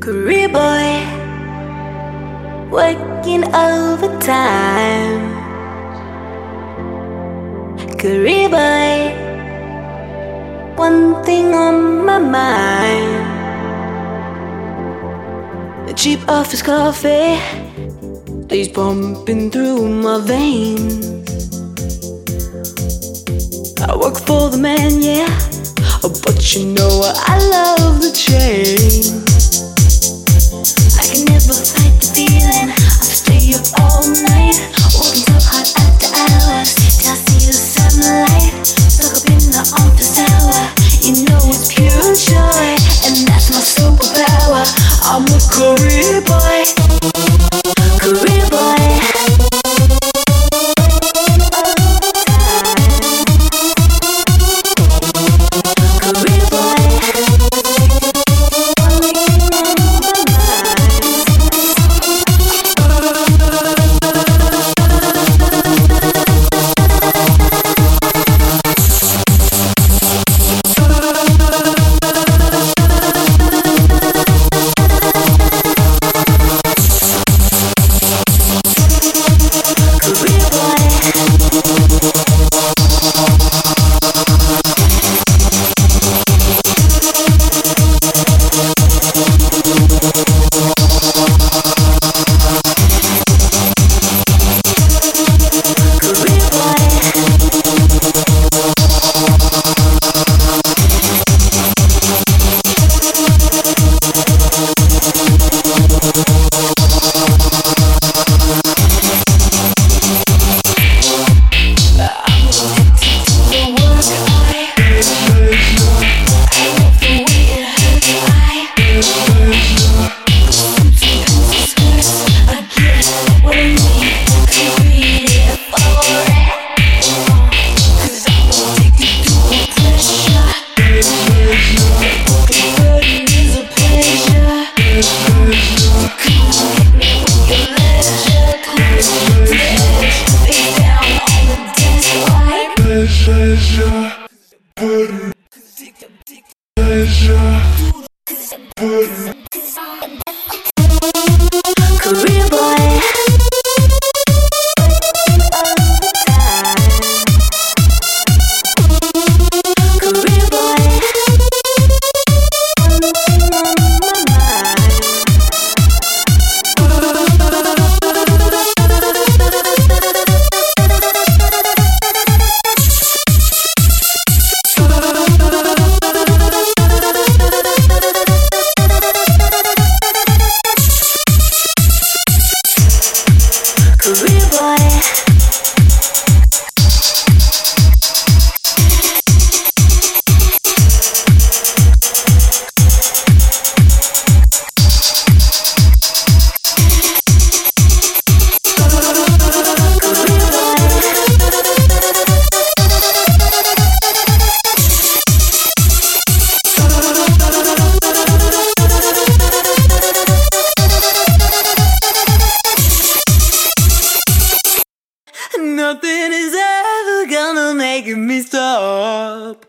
Career boy, working overtime. Career boy, one thing on my mind. A cheap office coffee, days pumping through my veins. I work for the man, yeah. But you know I love the change. pleasure. Career boy. nothing is ever gonna make me stop.